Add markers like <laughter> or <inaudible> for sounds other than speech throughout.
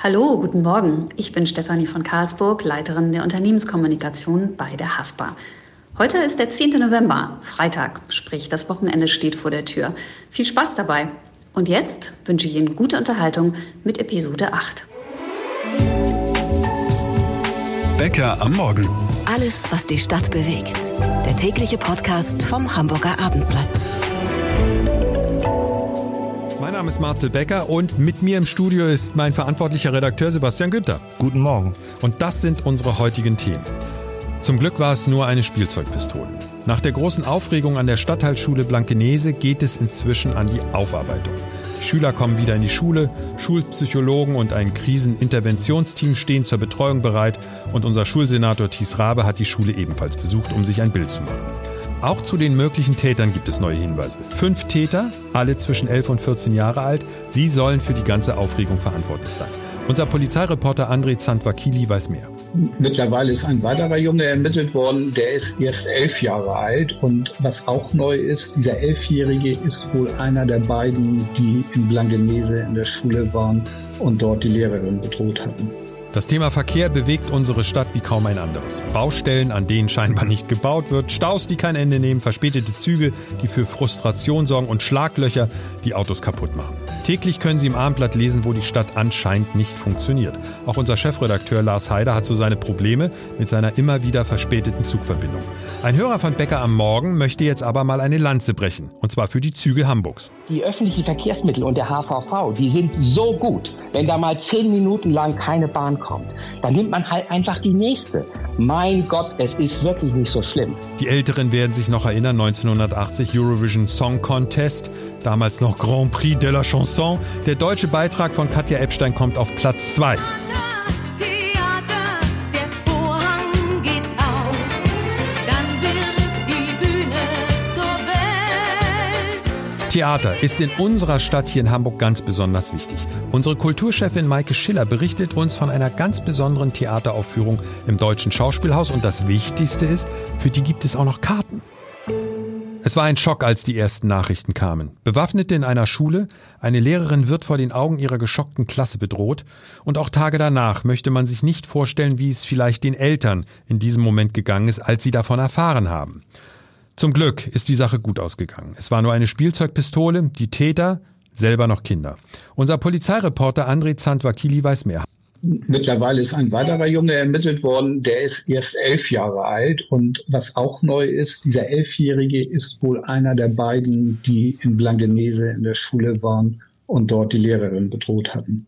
Hallo, guten Morgen. Ich bin Stefanie von Karlsburg, Leiterin der Unternehmenskommunikation bei der HASPA. Heute ist der 10. November, Freitag, sprich das Wochenende steht vor der Tür. Viel Spaß dabei. Und jetzt wünsche ich Ihnen gute Unterhaltung mit Episode 8. Bäcker am Morgen. Alles, was die Stadt bewegt. Der tägliche Podcast vom Hamburger Abendblatt. Mein Name ist Marcel Becker und mit mir im Studio ist mein verantwortlicher Redakteur Sebastian Günther. Guten Morgen. Und das sind unsere heutigen Themen. Zum Glück war es nur eine Spielzeugpistole. Nach der großen Aufregung an der Stadtteilschule Blankenese geht es inzwischen an die Aufarbeitung. Schüler kommen wieder in die Schule, Schulpsychologen und ein Kriseninterventionsteam stehen zur Betreuung bereit und unser Schulsenator Thies Rabe hat die Schule ebenfalls besucht, um sich ein Bild zu machen. Auch zu den möglichen Tätern gibt es neue Hinweise. Fünf Täter, alle zwischen 11 und 14 Jahre alt, sie sollen für die ganze Aufregung verantwortlich sein. Unser Polizeireporter André Zandwakili weiß mehr. Mittlerweile ist ein weiterer Junge ermittelt worden, der ist erst elf Jahre alt. Und was auch neu ist, dieser Elfjährige ist wohl einer der beiden, die in Blankenese in der Schule waren und dort die Lehrerin bedroht hatten. Das Thema Verkehr bewegt unsere Stadt wie kaum ein anderes. Baustellen, an denen scheinbar nicht gebaut wird, Staus, die kein Ende nehmen, verspätete Züge, die für Frustration sorgen und Schlaglöcher, die Autos kaputt machen. Täglich können Sie im Abendblatt lesen, wo die Stadt anscheinend nicht funktioniert. Auch unser Chefredakteur Lars Heider hat so seine Probleme mit seiner immer wieder verspäteten Zugverbindung. Ein Hörer von Bäcker am Morgen möchte jetzt aber mal eine Lanze brechen. Und zwar für die Züge Hamburgs. Die öffentlichen Verkehrsmittel und der HVV, die sind so gut. Wenn da mal zehn Minuten lang keine Bahn kommt, dann nimmt man halt einfach die nächste. Mein Gott, es ist wirklich nicht so schlimm. Die Älteren werden sich noch erinnern, 1980 Eurovision Song Contest, damals noch Grand Prix de la Chanson. Der deutsche Beitrag von Katja Epstein kommt auf Platz 2. Theater ist in unserer Stadt hier in Hamburg ganz besonders wichtig. Unsere Kulturchefin Maike Schiller berichtet uns von einer ganz besonderen Theateraufführung im Deutschen Schauspielhaus und das Wichtigste ist, für die gibt es auch noch Karten. Es war ein Schock, als die ersten Nachrichten kamen. Bewaffnete in einer Schule, eine Lehrerin wird vor den Augen ihrer geschockten Klasse bedroht und auch Tage danach möchte man sich nicht vorstellen, wie es vielleicht den Eltern in diesem Moment gegangen ist, als sie davon erfahren haben. Zum Glück ist die Sache gut ausgegangen. Es war nur eine Spielzeugpistole, die Täter selber noch Kinder. Unser Polizeireporter André Zandwakili weiß mehr. Mittlerweile ist ein weiterer Junge ermittelt worden, der ist erst elf Jahre alt. Und was auch neu ist, dieser Elfjährige ist wohl einer der beiden, die in Blankenese in der Schule waren und dort die Lehrerin bedroht hatten.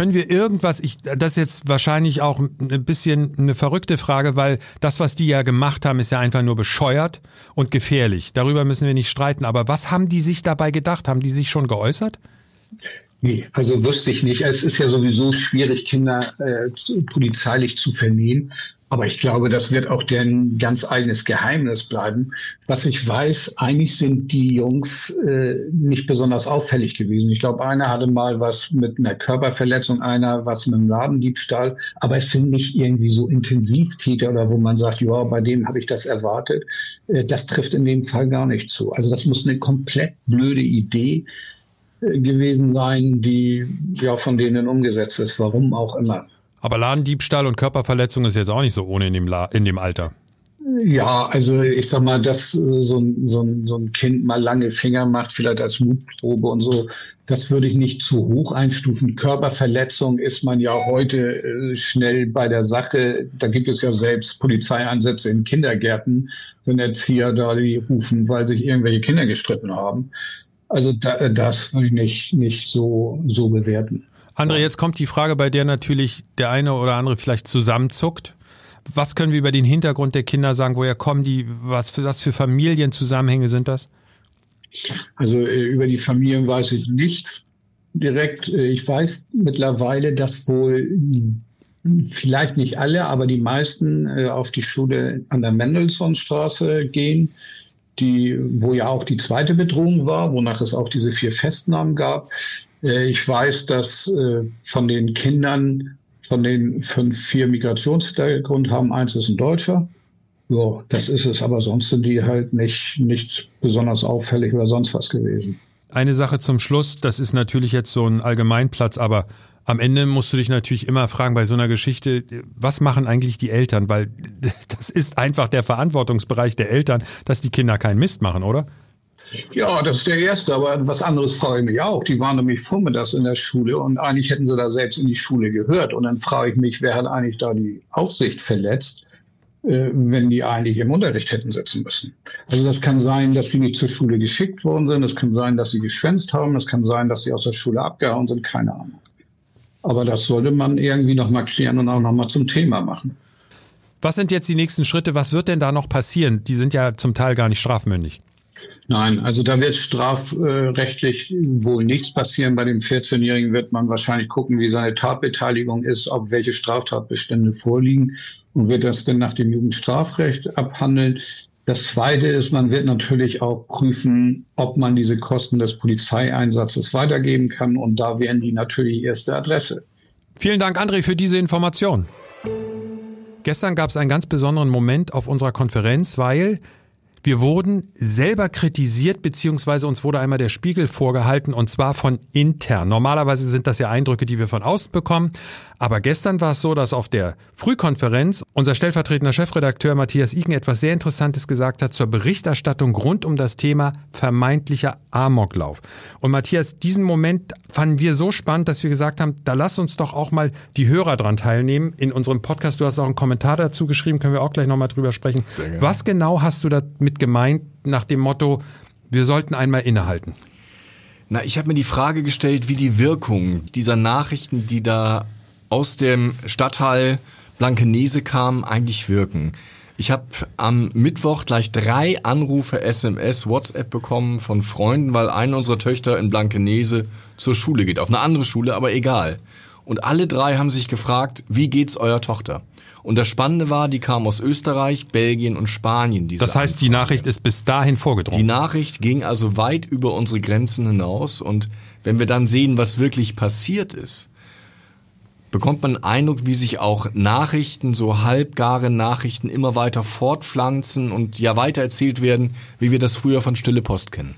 Können wir irgendwas, ich, das ist jetzt wahrscheinlich auch ein bisschen eine verrückte Frage, weil das, was die ja gemacht haben, ist ja einfach nur bescheuert und gefährlich. Darüber müssen wir nicht streiten. Aber was haben die sich dabei gedacht? Haben die sich schon geäußert? Nee, also wüsste ich nicht. Es ist ja sowieso schwierig, Kinder äh, polizeilich zu vernehmen. Aber ich glaube, das wird auch deren ganz eigenes Geheimnis bleiben. Was ich weiß, eigentlich sind die Jungs äh, nicht besonders auffällig gewesen. Ich glaube, einer hatte mal was mit einer Körperverletzung, einer was mit einem Ladendiebstahl. Aber es sind nicht irgendwie so Intensivtäter oder wo man sagt, ja, bei dem habe ich das erwartet. Äh, das trifft in dem Fall gar nicht zu. Also das muss eine komplett blöde Idee äh, gewesen sein, die ja von denen umgesetzt ist, warum auch immer. Aber Ladendiebstahl und Körperverletzung ist jetzt auch nicht so ohne in dem, La in dem Alter. Ja, also ich sag mal, dass so ein, so, ein, so ein Kind mal lange Finger macht, vielleicht als Mutprobe und so, das würde ich nicht zu hoch einstufen. Körperverletzung ist man ja heute äh, schnell bei der Sache. Da gibt es ja selbst Polizeieinsätze in Kindergärten, wenn Erzieher da die rufen, weil sich irgendwelche Kinder gestritten haben. Also da, das würde ich nicht, nicht so, so bewerten. André, jetzt kommt die Frage, bei der natürlich der eine oder andere vielleicht zusammenzuckt. Was können wir über den Hintergrund der Kinder sagen? Woher kommen die? Was für, was für Familienzusammenhänge sind das? Also äh, über die Familien weiß ich nichts direkt. Äh, ich weiß mittlerweile, dass wohl hm, vielleicht nicht alle, aber die meisten äh, auf die Schule an der Mendelssohnstraße gehen, die, wo ja auch die zweite Bedrohung war, wonach es auch diese vier Festnahmen gab. Äh, ich weiß, dass äh, von den Kindern, von den fünf, vier Migrationshintergrund haben, eins ist ein Deutscher. Ja, das ist es, aber sonst sind die halt nicht nichts besonders auffällig oder sonst was gewesen. Eine Sache zum Schluss, das ist natürlich jetzt so ein Allgemeinplatz, aber am Ende musst du dich natürlich immer fragen bei so einer Geschichte, was machen eigentlich die Eltern? Weil <laughs> das ist einfach der Verantwortungsbereich der Eltern, dass die Kinder keinen Mist machen, oder? Ja, das ist der erste, aber was anderes frage ich mich auch. Die waren nämlich vormittags in der Schule und eigentlich hätten sie da selbst in die Schule gehört. Und dann frage ich mich, wer hat eigentlich da die Aufsicht verletzt, äh, wenn die eigentlich im Unterricht hätten sitzen müssen. Also das kann sein, dass sie nicht zur Schule geschickt worden sind, es kann sein, dass sie geschwänzt haben, es kann sein, dass sie aus der Schule abgehauen sind, keine Ahnung. Aber das sollte man irgendwie nochmal klären und auch nochmal zum Thema machen. Was sind jetzt die nächsten Schritte? Was wird denn da noch passieren? Die sind ja zum Teil gar nicht strafmündig. Nein, also da wird strafrechtlich wohl nichts passieren. Bei dem 14-Jährigen wird man wahrscheinlich gucken, wie seine Tatbeteiligung ist, ob welche Straftatbestände vorliegen und wird das denn nach dem Jugendstrafrecht abhandeln. Das Zweite ist, man wird natürlich auch prüfen, ob man diese Kosten des Polizeieinsatzes weitergeben kann. Und da wären die natürlich erste Adresse. Vielen Dank, André, für diese Information. Gestern gab es einen ganz besonderen Moment auf unserer Konferenz, weil wir wurden selber kritisiert, beziehungsweise uns wurde einmal der Spiegel vorgehalten und zwar von intern. Normalerweise sind das ja Eindrücke, die wir von außen bekommen. Aber gestern war es so, dass auf der Frühkonferenz unser stellvertretender Chefredakteur Matthias Igen etwas sehr Interessantes gesagt hat zur Berichterstattung rund um das Thema vermeintlicher Amoklauf. Und Matthias, diesen Moment fanden wir so spannend, dass wir gesagt haben, da lass uns doch auch mal die Hörer dran teilnehmen in unserem Podcast. Du hast auch einen Kommentar dazu geschrieben, können wir auch gleich nochmal drüber sprechen. Was genau hast du damit gemeint nach dem Motto, wir sollten einmal innehalten? Na, ich habe mir die Frage gestellt, wie die Wirkung dieser Nachrichten, die da aus dem Stadtteil Blankenese kamen, eigentlich wirken. Ich habe am Mittwoch gleich drei Anrufe, SMS, WhatsApp bekommen von Freunden, weil eine unserer Töchter in Blankenese zur Schule geht, auf eine andere Schule, aber egal. Und alle drei haben sich gefragt, wie geht's eurer Tochter? Und das Spannende war, die kam aus Österreich, Belgien und Spanien. Diese das heißt, Anfrage. die Nachricht ist bis dahin vorgedrungen. Die Nachricht ging also weit über unsere Grenzen hinaus. Und wenn wir dann sehen, was wirklich passiert ist, bekommt man Eindruck, wie sich auch Nachrichten, so halbgare Nachrichten immer weiter fortpflanzen und ja weiter erzählt werden, wie wir das früher von Stille Post kennen.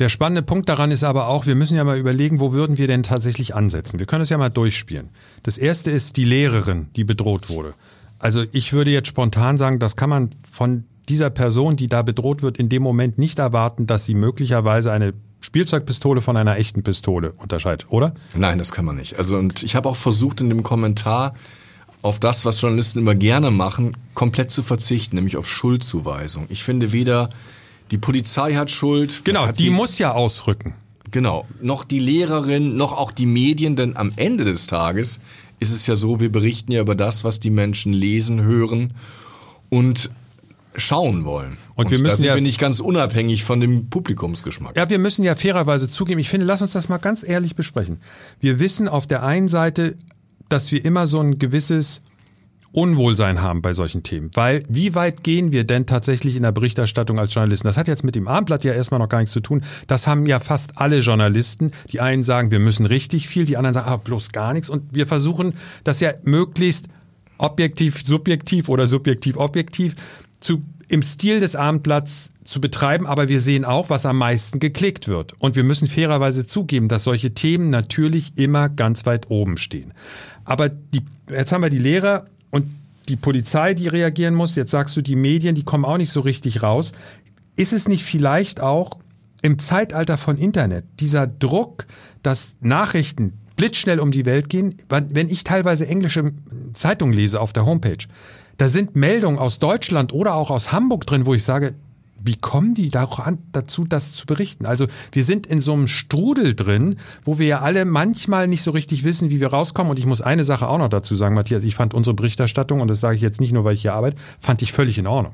Der spannende Punkt daran ist aber auch, wir müssen ja mal überlegen, wo würden wir denn tatsächlich ansetzen? Wir können es ja mal durchspielen. Das erste ist die Lehrerin, die bedroht wurde. Also ich würde jetzt spontan sagen, das kann man von dieser Person, die da bedroht wird, in dem Moment nicht erwarten, dass sie möglicherweise eine Spielzeugpistole von einer echten Pistole unterscheidet, oder? Nein, das kann man nicht. Also und ich habe auch versucht in dem Kommentar auf das, was Journalisten immer gerne machen, komplett zu verzichten, nämlich auf Schuldzuweisung. Ich finde weder die Polizei hat Schuld. Genau, hat die muss ja ausrücken. Genau, noch die Lehrerin, noch auch die Medien, denn am Ende des Tages ist es ja so, wir berichten ja über das, was die Menschen lesen, hören und schauen wollen. Und, und wir müssen ja, wir nicht ganz unabhängig von dem Publikumsgeschmack. Ja, wir müssen ja fairerweise zugeben, ich finde, lass uns das mal ganz ehrlich besprechen. Wir wissen auf der einen Seite, dass wir immer so ein gewisses Unwohlsein haben bei solchen Themen. Weil wie weit gehen wir denn tatsächlich in der Berichterstattung als Journalisten? Das hat jetzt mit dem Abendblatt ja erstmal noch gar nichts zu tun. Das haben ja fast alle Journalisten. Die einen sagen, wir müssen richtig viel, die anderen sagen, ah, bloß gar nichts. Und wir versuchen das ja möglichst objektiv, subjektiv oder subjektiv, objektiv zu, im Stil des Abendblatts zu betreiben, aber wir sehen auch, was am meisten geklickt wird. Und wir müssen fairerweise zugeben, dass solche Themen natürlich immer ganz weit oben stehen. Aber die, jetzt haben wir die Lehrer und die Polizei, die reagieren muss, jetzt sagst du, die Medien, die kommen auch nicht so richtig raus. Ist es nicht vielleicht auch im Zeitalter von Internet dieser Druck, dass Nachrichten blitzschnell um die Welt gehen? Wenn ich teilweise englische Zeitungen lese auf der Homepage, da sind Meldungen aus Deutschland oder auch aus Hamburg drin, wo ich sage, wie kommen die dazu, das zu berichten? Also wir sind in so einem Strudel drin, wo wir ja alle manchmal nicht so richtig wissen, wie wir rauskommen. Und ich muss eine Sache auch noch dazu sagen, Matthias, ich fand unsere Berichterstattung, und das sage ich jetzt nicht nur, weil ich hier arbeite, fand ich völlig in Ordnung.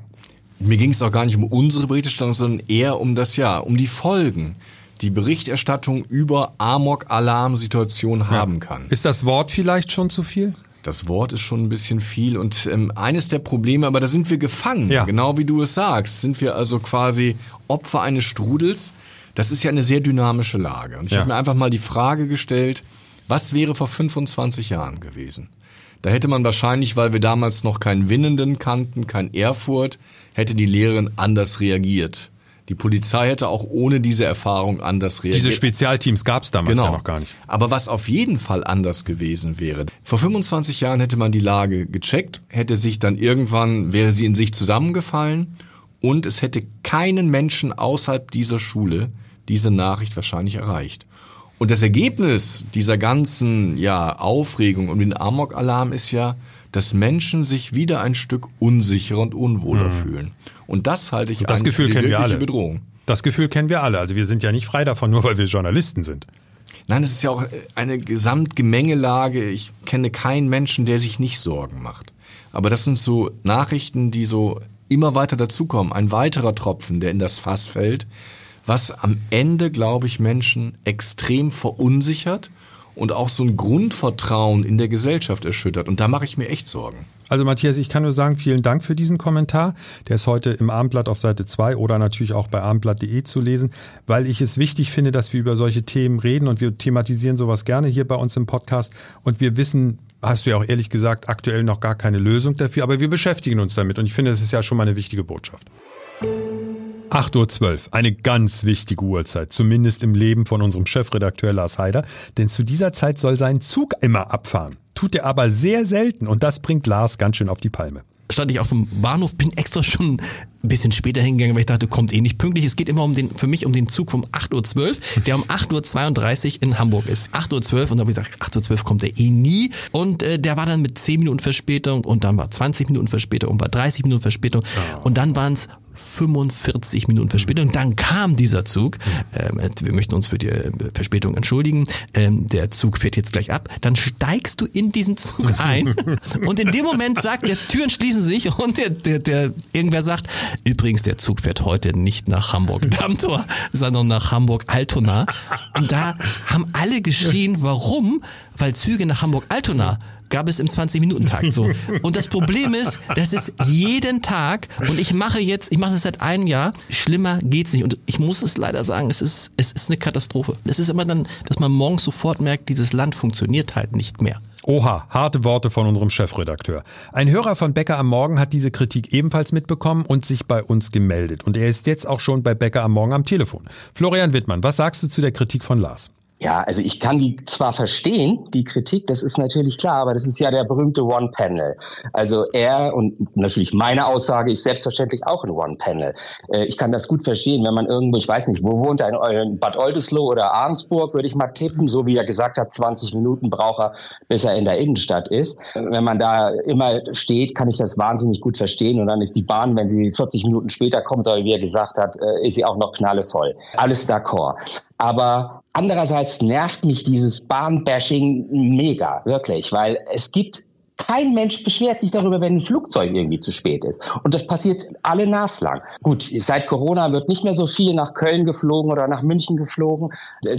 Mir ging es auch gar nicht um unsere Berichterstattung, sondern eher um das ja, um die Folgen die Berichterstattung über Amok-Alarm-Situation haben kann. Ist das Wort vielleicht schon zu viel? Das Wort ist schon ein bisschen viel und ähm, eines der Probleme, aber da sind wir gefangen, ja. genau wie du es sagst, sind wir also quasi Opfer eines Strudels. Das ist ja eine sehr dynamische Lage. Und ich ja. habe mir einfach mal die Frage gestellt, was wäre vor 25 Jahren gewesen? Da hätte man wahrscheinlich, weil wir damals noch keinen Winnenden kannten, kein Erfurt, hätte die Lehrerin anders reagiert. Die Polizei hätte auch ohne diese Erfahrung anders reagiert. Diese Spezialteams gab es damals genau. ja noch gar nicht. Aber was auf jeden Fall anders gewesen wäre, vor 25 Jahren hätte man die Lage gecheckt, hätte sich dann irgendwann, wäre sie in sich zusammengefallen und es hätte keinen Menschen außerhalb dieser Schule diese Nachricht wahrscheinlich erreicht. Und das Ergebnis dieser ganzen ja, Aufregung um den Amok-Alarm ist ja, dass Menschen sich wieder ein Stück unsicherer und unwohler mhm. fühlen. Und das halte ich und das Gefühl für die kennen wir alle. Bedrohung. Das Gefühl kennen wir alle. Also wir sind ja nicht frei davon, nur weil wir Journalisten sind. Nein, es ist ja auch eine Gesamtgemengelage. Ich kenne keinen Menschen, der sich nicht Sorgen macht. Aber das sind so Nachrichten, die so immer weiter dazukommen. Ein weiterer Tropfen, der in das Fass fällt, was am Ende, glaube ich, Menschen extrem verunsichert und auch so ein Grundvertrauen in der Gesellschaft erschüttert. Und da mache ich mir echt Sorgen. Also Matthias, ich kann nur sagen, vielen Dank für diesen Kommentar. Der ist heute im Abendblatt auf Seite 2 oder natürlich auch bei abendblatt.de zu lesen, weil ich es wichtig finde, dass wir über solche Themen reden und wir thematisieren sowas gerne hier bei uns im Podcast und wir wissen, hast du ja auch ehrlich gesagt, aktuell noch gar keine Lösung dafür, aber wir beschäftigen uns damit und ich finde, das ist ja schon mal eine wichtige Botschaft. 8.12 Uhr, eine ganz wichtige Uhrzeit, zumindest im Leben von unserem Chefredakteur Lars Heider, denn zu dieser Zeit soll sein Zug immer abfahren. Tut er aber sehr selten und das bringt Lars ganz schön auf die Palme stand ich auf dem Bahnhof, bin extra schon ein bisschen später hingegangen, weil ich dachte, kommt eh nicht pünktlich. Es geht immer um den, für mich um den Zug um 8.12 Uhr, der um 8.32 Uhr in Hamburg ist. 8.12 Uhr und da habe ich gesagt, 8.12 Uhr kommt er eh nie. Und äh, der war dann mit 10 Minuten Verspätung und dann war 20 Minuten Verspätung und war 30 Minuten Verspätung. Oh. Und dann waren es 45 Minuten Verspätung. Dann kam dieser Zug. Ähm, wir möchten uns für die äh, Verspätung entschuldigen. Ähm, der Zug fährt jetzt gleich ab. Dann steigst du in diesen Zug <laughs> ein und in dem Moment sagt, der Türen schließen sich und der, der, der irgendwer sagt, übrigens, der Zug fährt heute nicht nach Hamburg-Dammtor, sondern nach Hamburg-Altona. Und da haben alle geschrien, warum? Weil Züge nach Hamburg-Altona gab es im 20-Minuten-Takt so. <laughs> Und das Problem ist, das ist jeden Tag und ich mache jetzt, ich mache das seit einem Jahr, schlimmer geht's nicht. Und ich muss es leider sagen, es ist, es ist eine Katastrophe. Es ist immer dann, dass man morgens sofort merkt, dieses Land funktioniert halt nicht mehr. Oha, harte Worte von unserem Chefredakteur. Ein Hörer von Becker am Morgen hat diese Kritik ebenfalls mitbekommen und sich bei uns gemeldet. Und er ist jetzt auch schon bei Becker am Morgen am Telefon. Florian Wittmann, was sagst du zu der Kritik von Lars? Ja, also ich kann die zwar verstehen, die Kritik, das ist natürlich klar, aber das ist ja der berühmte One-Panel. Also er und natürlich meine Aussage ist selbstverständlich auch ein One-Panel. Äh, ich kann das gut verstehen, wenn man irgendwo, ich weiß nicht, wo wohnt er, in Bad Oldesloe oder Arnsburg, würde ich mal tippen, so wie er gesagt hat, 20 Minuten braucht er, bis er in der Innenstadt ist. Wenn man da immer steht, kann ich das wahnsinnig gut verstehen und dann ist die Bahn, wenn sie 40 Minuten später kommt, oder wie er gesagt hat, äh, ist sie auch noch knallevoll. Alles d'accord. Aber andererseits nervt mich dieses Bahnbashing mega, wirklich, weil es gibt kein Mensch beschwert sich darüber, wenn ein Flugzeug irgendwie zu spät ist. Und das passiert alle naslang. Gut, seit Corona wird nicht mehr so viel nach Köln geflogen oder nach München geflogen,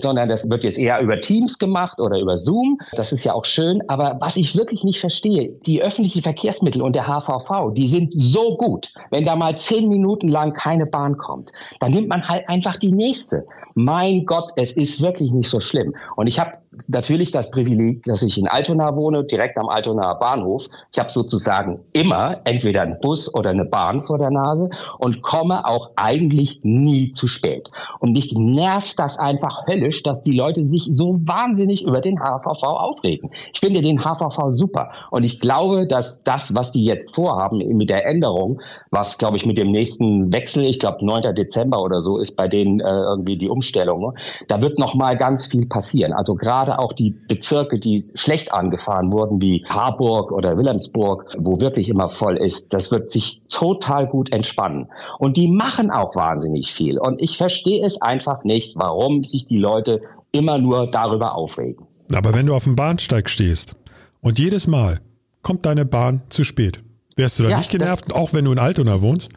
sondern das wird jetzt eher über Teams gemacht oder über Zoom. Das ist ja auch schön. Aber was ich wirklich nicht verstehe, die öffentlichen Verkehrsmittel und der HVV, die sind so gut. Wenn da mal zehn Minuten lang keine Bahn kommt, dann nimmt man halt einfach die nächste. Mein Gott, es ist wirklich nicht so schlimm. Und ich habe natürlich das Privileg, dass ich in Altona wohne, direkt am Altonaer Bahnhof. Ich habe sozusagen immer entweder einen Bus oder eine Bahn vor der Nase und komme auch eigentlich nie zu spät. Und mich nervt das einfach höllisch, dass die Leute sich so wahnsinnig über den HVV aufregen. Ich finde den HVV super und ich glaube, dass das, was die jetzt vorhaben mit der Änderung, was glaube ich mit dem nächsten Wechsel, ich glaube 9. Dezember oder so ist bei denen äh, irgendwie die Umstellung, da wird noch mal ganz viel passieren. Also gerade gerade auch die Bezirke, die schlecht angefahren wurden, wie Harburg oder Wilhelmsburg, wo wirklich immer voll ist, das wird sich total gut entspannen. Und die machen auch wahnsinnig viel. Und ich verstehe es einfach nicht, warum sich die Leute immer nur darüber aufregen. Aber wenn du auf dem Bahnsteig stehst und jedes Mal kommt deine Bahn zu spät, wärst du da ja, nicht genervt, auch wenn du in Altona wohnst?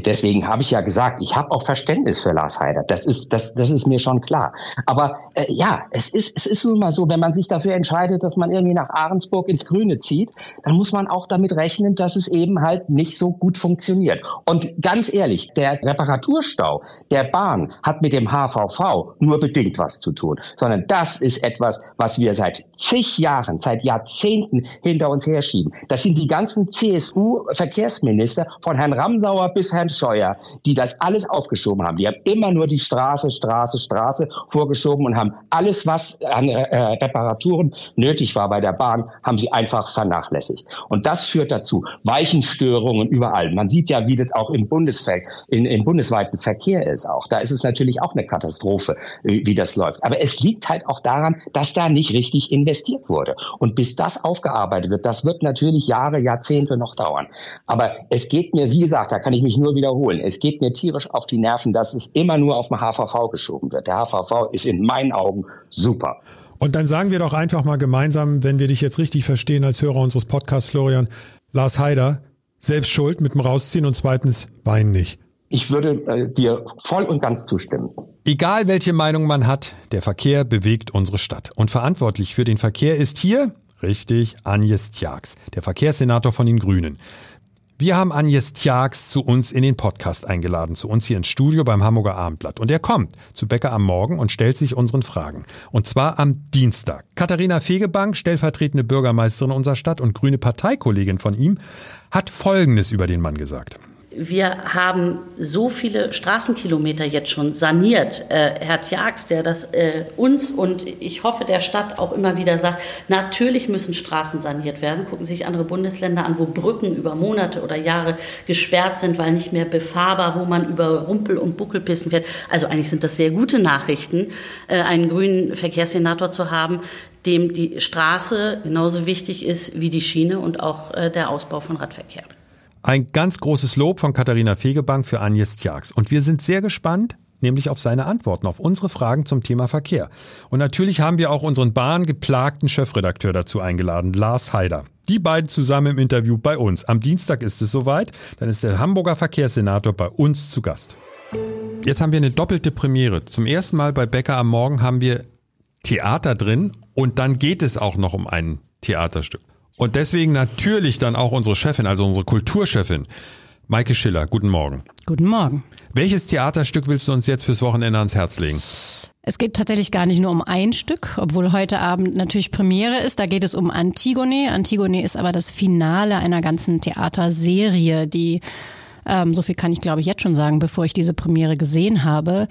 Deswegen habe ich ja gesagt, ich habe auch Verständnis für Lars Heider. Das ist, das, das ist mir schon klar. Aber äh, ja, es ist, es ist nun mal so, wenn man sich dafür entscheidet, dass man irgendwie nach Ahrensburg ins Grüne zieht, dann muss man auch damit rechnen, dass es eben halt nicht so gut funktioniert. Und ganz ehrlich, der Reparaturstau der Bahn hat mit dem HVV nur bedingt was zu tun, sondern das ist etwas, was wir seit zig Jahren, seit Jahrzehnten hinter uns herschieben. Das sind die ganzen CSU-Verkehrsminister von Herrn Ramsauer bis Herrn Bernd Scheuer, die das alles aufgeschoben haben. Die haben immer nur die Straße, Straße, Straße vorgeschoben und haben alles, was an äh, Reparaturen nötig war bei der Bahn, haben sie einfach vernachlässigt. Und das führt dazu Weichenstörungen überall. Man sieht ja, wie das auch im, Bundesver in, im bundesweiten Verkehr ist auch. Da ist es natürlich auch eine Katastrophe, wie das läuft. Aber es liegt halt auch daran, dass da nicht richtig investiert wurde. Und bis das aufgearbeitet wird, das wird natürlich Jahre, Jahrzehnte noch dauern. Aber es geht mir, wie gesagt, da kann ich mich nur wiederholen, es geht mir tierisch auf die Nerven, dass es immer nur auf den HVV geschoben wird. Der HVV ist in meinen Augen super. Und dann sagen wir doch einfach mal gemeinsam, wenn wir dich jetzt richtig verstehen als Hörer unseres Podcasts, Florian, Lars Haider, selbst schuld mit dem Rausziehen und zweitens wein nicht. Ich würde äh, dir voll und ganz zustimmen. Egal welche Meinung man hat, der Verkehr bewegt unsere Stadt. Und verantwortlich für den Verkehr ist hier, richtig, Agnes Tjax, der Verkehrssenator von den Grünen. Wir haben Agnes Tjax zu uns in den Podcast eingeladen, zu uns hier ins Studio beim Hamburger Abendblatt. Und er kommt zu Bäcker am Morgen und stellt sich unseren Fragen. Und zwar am Dienstag. Katharina Fegebank, stellvertretende Bürgermeisterin unserer Stadt und grüne Parteikollegin von ihm, hat Folgendes über den Mann gesagt. Wir haben so viele Straßenkilometer jetzt schon saniert. Äh, Herr Tjax, der das äh, uns und ich hoffe der Stadt auch immer wieder sagt, natürlich müssen Straßen saniert werden. Gucken sich andere Bundesländer an, wo Brücken über Monate oder Jahre gesperrt sind, weil nicht mehr befahrbar, wo man über Rumpel- und Buckelpissen fährt. Also eigentlich sind das sehr gute Nachrichten, äh, einen grünen Verkehrssenator zu haben, dem die Straße genauso wichtig ist wie die Schiene und auch äh, der Ausbau von Radverkehr. Ein ganz großes Lob von Katharina Fegebank für Agnes Tjax. Und wir sind sehr gespannt, nämlich auf seine Antworten, auf unsere Fragen zum Thema Verkehr. Und natürlich haben wir auch unseren bahngeplagten Chefredakteur dazu eingeladen, Lars Haider. Die beiden zusammen im Interview bei uns. Am Dienstag ist es soweit, dann ist der Hamburger Verkehrssenator bei uns zu Gast. Jetzt haben wir eine doppelte Premiere. Zum ersten Mal bei Becker am Morgen haben wir Theater drin und dann geht es auch noch um ein Theaterstück. Und deswegen natürlich dann auch unsere Chefin, also unsere Kulturchefin, Maike Schiller. Guten Morgen. Guten Morgen. Welches Theaterstück willst du uns jetzt fürs Wochenende ans Herz legen? Es geht tatsächlich gar nicht nur um ein Stück, obwohl heute Abend natürlich Premiere ist. Da geht es um Antigone. Antigone ist aber das Finale einer ganzen Theaterserie, die, ähm, so viel kann ich glaube ich jetzt schon sagen, bevor ich diese Premiere gesehen habe,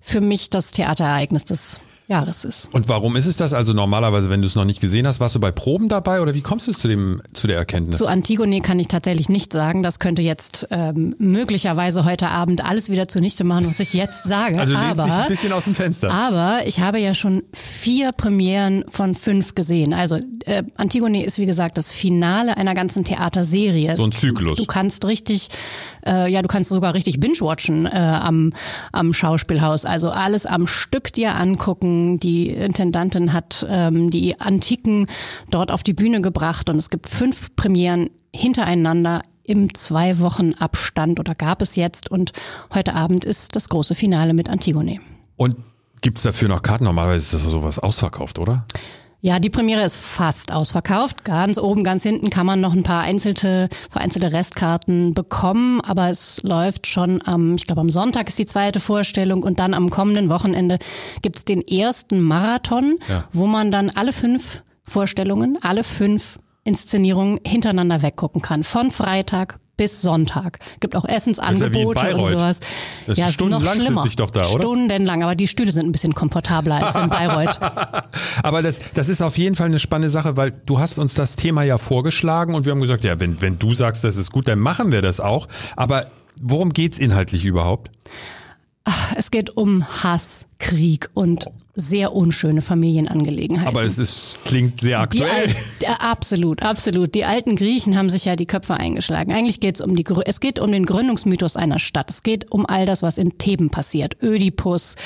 für mich das Theaterereignis des Jahres ist. Und warum ist es das? Also normalerweise, wenn du es noch nicht gesehen hast, warst du bei Proben dabei oder wie kommst du zu dem zu der Erkenntnis? Zu Antigone kann ich tatsächlich nicht sagen. Das könnte jetzt ähm, möglicherweise heute Abend alles wieder zunichte machen, was ich jetzt sage. Also aber, ein bisschen aus dem Fenster. Aber ich habe ja schon vier Premieren von fünf gesehen. Also äh, Antigone ist wie gesagt das Finale einer ganzen Theaterserie. So ein Zyklus. Du kannst richtig, äh, ja, du kannst sogar richtig binge-watchen äh, am am Schauspielhaus. Also alles am Stück dir angucken die Intendantin hat ähm, die Antiken dort auf die Bühne gebracht und es gibt fünf Premieren hintereinander im zwei Wochen Abstand oder gab es jetzt und heute Abend ist das große Finale mit Antigone. Und gibt es dafür noch Karten? Normalerweise ist das sowas ausverkauft, oder? Ja, die Premiere ist fast ausverkauft. Ganz oben, ganz hinten kann man noch ein paar einzelte, vereinzelte Restkarten bekommen, aber es läuft schon am, ich glaube am Sonntag ist die zweite Vorstellung und dann am kommenden Wochenende gibt's den ersten Marathon, ja. wo man dann alle fünf Vorstellungen, alle fünf Inszenierungen hintereinander weggucken kann. Von Freitag bis Sonntag. Gibt auch Essensangebote ja und sowas. Das ja, ist stundenlang noch schlimmer. Sich doch da, oder? Stundenlang, aber die Stühle sind ein bisschen komfortabler als in Bayreuth. <laughs> aber das, das ist auf jeden Fall eine spannende Sache, weil du hast uns das Thema ja vorgeschlagen und wir haben gesagt, ja, wenn, wenn du sagst, das ist gut, dann machen wir das auch. Aber worum geht's inhaltlich überhaupt? Ach, es geht um Hass, Krieg und sehr unschöne Familienangelegenheiten. Aber es ist, klingt sehr aktuell. Die, absolut, absolut. Die alten Griechen haben sich ja die Köpfe eingeschlagen. Eigentlich geht es um die, es geht um den Gründungsmythos einer Stadt. Es geht um all das, was in Theben passiert. Ödipus,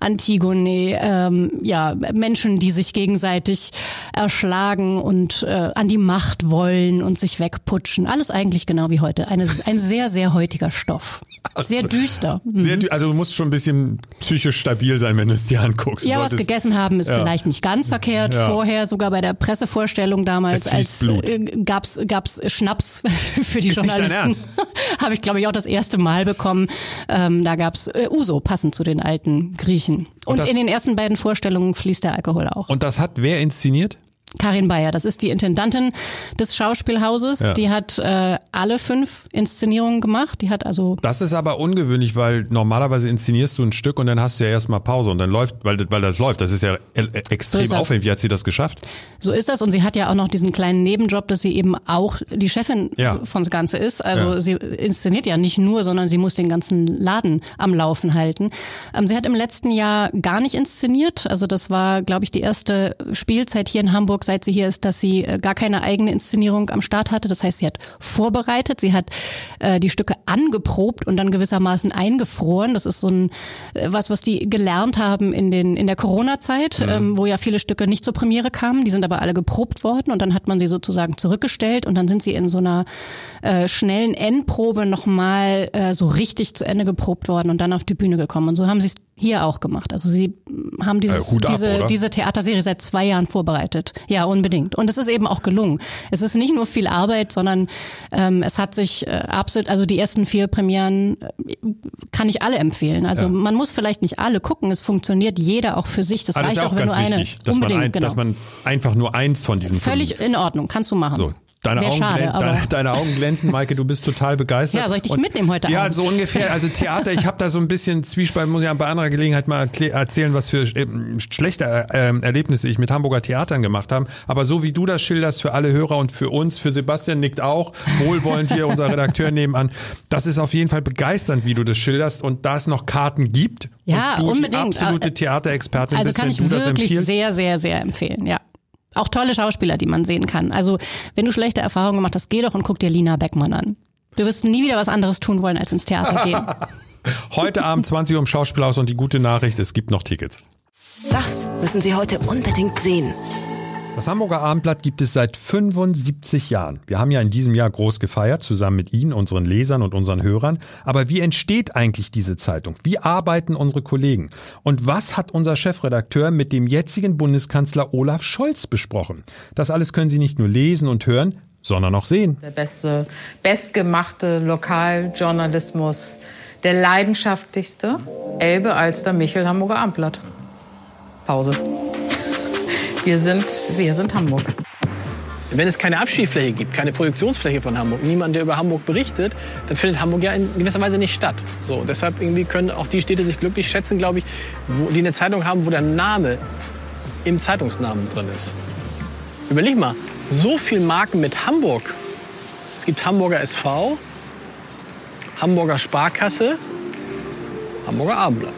Antigone, ähm, ja, Menschen, die sich gegenseitig erschlagen und äh, an die Macht wollen und sich wegputschen. Alles eigentlich genau wie heute. Eine, ein sehr, sehr heutiger Stoff. <laughs> Sehr düster. Mhm. Sehr, also du musst schon ein bisschen psychisch stabil sein, wenn du es dir anguckst. Ja, was gegessen haben ist ja. vielleicht nicht ganz verkehrt. Ja. Vorher sogar bei der Pressevorstellung damals als äh, gab's gab's Schnaps <laughs> für die ist Journalisten. <laughs> Habe ich glaube ich auch das erste Mal bekommen. Ähm, da gab's äh, Uso passend zu den alten Griechen. Und, und in den ersten beiden Vorstellungen fließt der Alkohol auch. Und das hat wer inszeniert? Karin Bayer, das ist die Intendantin des Schauspielhauses. Ja. Die hat äh, alle fünf Inszenierungen gemacht. Die hat also Das ist aber ungewöhnlich, weil normalerweise inszenierst du ein Stück und dann hast du ja erstmal Pause und dann läuft, weil, weil das läuft. Das ist ja e- e- extrem das. aufwendig. Wie hat sie das geschafft? So ist das und sie hat ja auch noch diesen kleinen Nebenjob, dass sie eben auch die Chefin Ja. von das Ganze ist. Also Ja. sie inszeniert ja nicht nur, sondern sie muss den ganzen Laden am Laufen halten. Ähm, sie hat im letzten Jahr gar nicht inszeniert. Also das war, glaube ich, die erste Spielzeit hier in Hamburg, seit sie hier ist, dass sie äh, gar keine eigene Inszenierung am Start hatte. Das heißt, sie hat vorbereitet, sie hat äh, die Stücke angeprobt und dann gewissermaßen eingefroren. Das ist so ein äh, was, was die gelernt haben in den in der Corona-Zeit, ähm, wo ja viele Stücke nicht zur Premiere kamen. Die sind aber alle geprobt worden und dann hat man sie sozusagen zurückgestellt und dann sind sie in so einer äh, schnellen Endprobe nochmal äh, so richtig zu Ende geprobt worden und dann auf die Bühne gekommen. Und so haben sie es hier auch gemacht. Also sie haben dieses, Äh, Hut ab, diese, diese Theaterserie seit zwei Jahren vorbereitet. Ja, unbedingt. Und es ist eben auch gelungen. Es ist nicht nur viel Arbeit, sondern ähm, es hat sich äh, absolut, also die ersten vier Premieren äh, kann ich alle empfehlen. Also Ja. man muss vielleicht nicht alle gucken. Es funktioniert jeder auch für sich. Das Ah, das reicht ist ja auch, auch wenn ganz du eine. wichtig, dass man, unbedingt, ein, genau. dass man einfach nur eins von diesen Völlig fünf. in Ordnung. Kannst du machen. So. Deine Augen, schade, deine, deine Augen glänzen, Maike, du bist total begeistert. Ja, soll ich dich Und- mitnehmen heute Ja, Abend? so ungefähr. Also Theater, ich habe da so ein bisschen Zwiespalt, muss ich bei anderer Gelegenheit mal erzählen, was für ähm, schlechte ähm, Erlebnisse ich mit Hamburger Theatern gemacht habe. Aber so wie du das schilderst, für alle Hörer und für uns, für Sebastian nickt auch, wohlwollend hier unser Redakteur <laughs> nebenan, das ist auf jeden Fall begeisternd, wie du das schilderst. Und da es noch Karten gibt Ja, und du unbedingt. die absolute Äh, Theaterexpertin Also bist, kann wenn ich du das wirklich sehr, sehr, sehr empfehlen, ja. Auch tolle Schauspieler, die man sehen kann. Also, wenn du schlechte Erfahrungen gemacht hast, geh doch und guck dir Lina Beckmann an. Du wirst nie wieder was anderes tun wollen, als ins Theater gehen. <laughs> Heute Abend 20 Uhr im Schauspielhaus und die gute Nachricht, es gibt noch Tickets. Das müssen Sie heute unbedingt sehen. Das Hamburger Abendblatt gibt es seit 75 Jahren. Wir haben ja in diesem Jahr groß gefeiert, zusammen mit Ihnen, unseren Lesern und unseren Hörern. Aber wie entsteht eigentlich diese Zeitung? Wie arbeiten unsere Kollegen? Und was hat unser Chefredakteur mit dem jetzigen Bundeskanzler Olaf Scholz besprochen? Das alles können Sie nicht nur lesen und hören, sondern auch sehen. Der beste, bestgemachte Lokaljournalismus, der leidenschaftlichste Elbe, Alster, Michel, Hamburger Abendblatt. Pause. Wir sind, wir sind Hamburg. Wenn es keine Abspielfläche gibt, keine Projektionsfläche von Hamburg, niemand, der über Hamburg berichtet, dann findet Hamburg ja in gewisser Weise nicht statt. So, deshalb irgendwie können auch die Städte sich glücklich schätzen, glaube ich, wo, die eine Zeitung haben, wo der Name im Zeitungsnamen drin ist. Überleg mal, so viel Marken mit Hamburg. Es gibt Hamburger SV, Hamburger Sparkasse, Hamburger Abendblatt.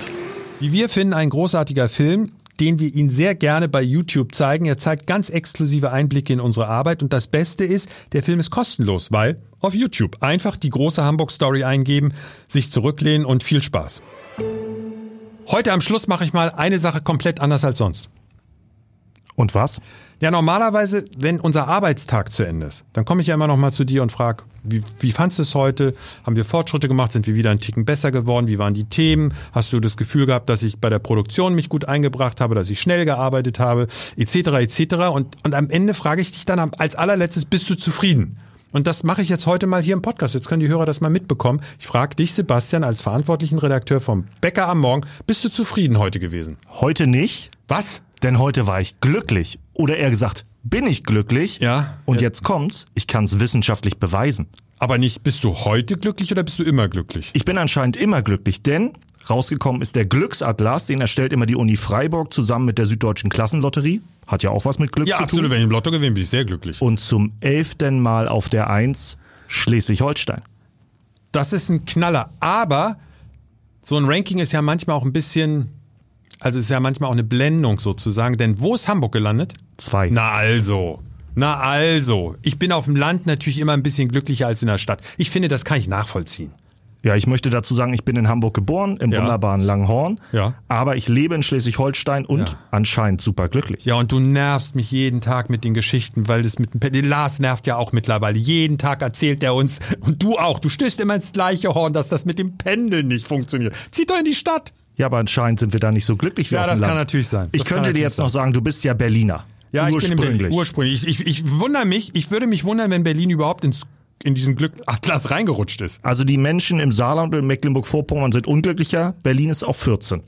Wie wir finden, ein großartiger Film, den wir Ihnen sehr gerne bei YouTube zeigen. Er zeigt ganz exklusive Einblicke in unsere Arbeit und das Beste ist, der Film ist kostenlos, weil auf YouTube einfach die große Hamburg Story eingeben, sich zurücklehnen und viel Spaß. Heute am Schluss mache ich mal eine Sache komplett anders als sonst. Und was? Ja, normalerweise, wenn unser Arbeitstag zu Ende ist, dann komme ich ja immer noch mal zu dir und frage, wie, wie fandst du es heute? Haben wir Fortschritte gemacht? Sind wir wieder einen Ticken besser geworden? Wie waren die Themen? Hast du das Gefühl gehabt, dass ich bei der Produktion mich gut eingebracht habe, dass ich schnell gearbeitet habe, etc., etc. Und, und am Ende frage ich dich dann als allerletztes, bist du zufrieden? Und das mache ich jetzt heute mal hier im Podcast. Jetzt können die Hörer das mal mitbekommen. Ich frage dich, Sebastian, als verantwortlichen Redakteur vom Bäcker am Morgen, bist du zufrieden heute gewesen? Heute nicht, Was? denn heute war ich glücklich. Oder eher gesagt, bin ich glücklich. Ja. Und Ja. jetzt kommt's, ich kann es wissenschaftlich beweisen. Aber nicht, bist du heute glücklich oder bist du immer glücklich? Ich bin anscheinend immer glücklich, denn rausgekommen ist der Glücksatlas, den erstellt immer die Uni Freiburg zusammen mit der Süddeutschen Klassenlotterie. Hat ja auch was mit Glück Ja, zu absolut. tun. Wenn ich im Lotto gewinne, bin ich sehr glücklich. Und zum elften Mal auf der Eins Schleswig-Holstein. Das ist ein Knaller. Aber so ein Ranking ist ja manchmal auch ein bisschen, also ist ja manchmal auch eine Blendung sozusagen. Denn wo ist Hamburg gelandet? Zwei. Na also. Na also. Ich bin auf dem Land natürlich immer ein bisschen glücklicher als in der Stadt. Ich finde, das kann ich nachvollziehen. Ja, ich möchte dazu sagen, ich bin in Hamburg geboren, im Ja. wunderbaren Langhorn. Ja. Aber ich lebe in Schleswig-Holstein und Ja. anscheinend super glücklich. Ja, und du nervst mich jeden Tag mit den Geschichten, weil das mit dem Lars nervt ja auch mittlerweile. Jeden Tag erzählt er uns und du auch. Du stößt immer ins gleiche Horn, dass das mit dem Pendeln nicht funktioniert. Zieh doch in die Stadt. Ja, aber anscheinend sind wir da nicht so glücklich wie Ja, auf dem das Land. kann natürlich sein. Ich Das kann könnte dir natürlich jetzt noch sagen, du bist ja Berliner. Ja, ich bin in Ursprünglich. Berlin. Ursprünglich. Ich, ich, ich wundere mich, ich würde mich wundern, wenn Berlin überhaupt ins, in diesen Glückatlas reingerutscht ist. Also die Menschen im Saarland und in Mecklenburg-Vorpommern sind unglücklicher. Berlin ist auf 14.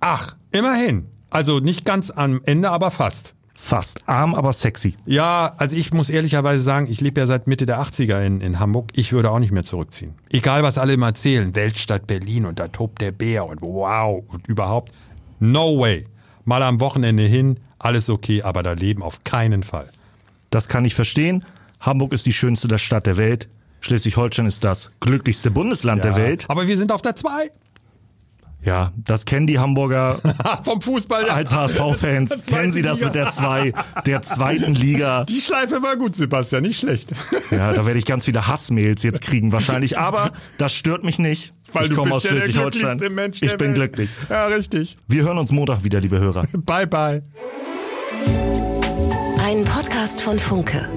Ach, immerhin. Also nicht ganz am Ende, aber fast. Fast. Arm, aber sexy. Ja, also ich muss ehrlicherweise sagen, ich lebe ja seit Mitte der 80er in, in Hamburg. Ich würde auch nicht mehr zurückziehen. Egal, was alle immer erzählen. Weltstadt Berlin und da tobt der Bär und wow und überhaupt. No way. Mal am Wochenende hin, alles okay, aber da leben auf keinen Fall. Das kann ich verstehen. Hamburg ist die schönste Stadt der Welt. Schleswig-Holstein ist das glücklichste Bundesland Ja, der Welt. Aber wir sind auf der 2. Ja, das kennen die Hamburger <laughs> Vom Fußball. ja. als HSV-Fans. <laughs> Kennen sie das Liga. mit der 2, der zweiten Liga. Die Schleife war gut, Sebastian, nicht schlecht. Ja, da werde ich ganz viele Hassmails jetzt kriegen wahrscheinlich. Aber das stört mich nicht. Weil ich du komme aus ja Schleswig-Holstein. Ich bin Welt. glücklich. Ja, richtig. Wir hören uns Montag wieder, liebe Hörer. Bye, bye. Ein Podcast von Funke.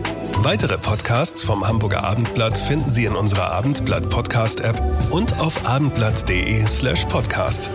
Weitere Podcasts vom Hamburger Abendblatt finden Sie in unserer Abendblatt Podcast App und auf abendblatt.de slash podcast.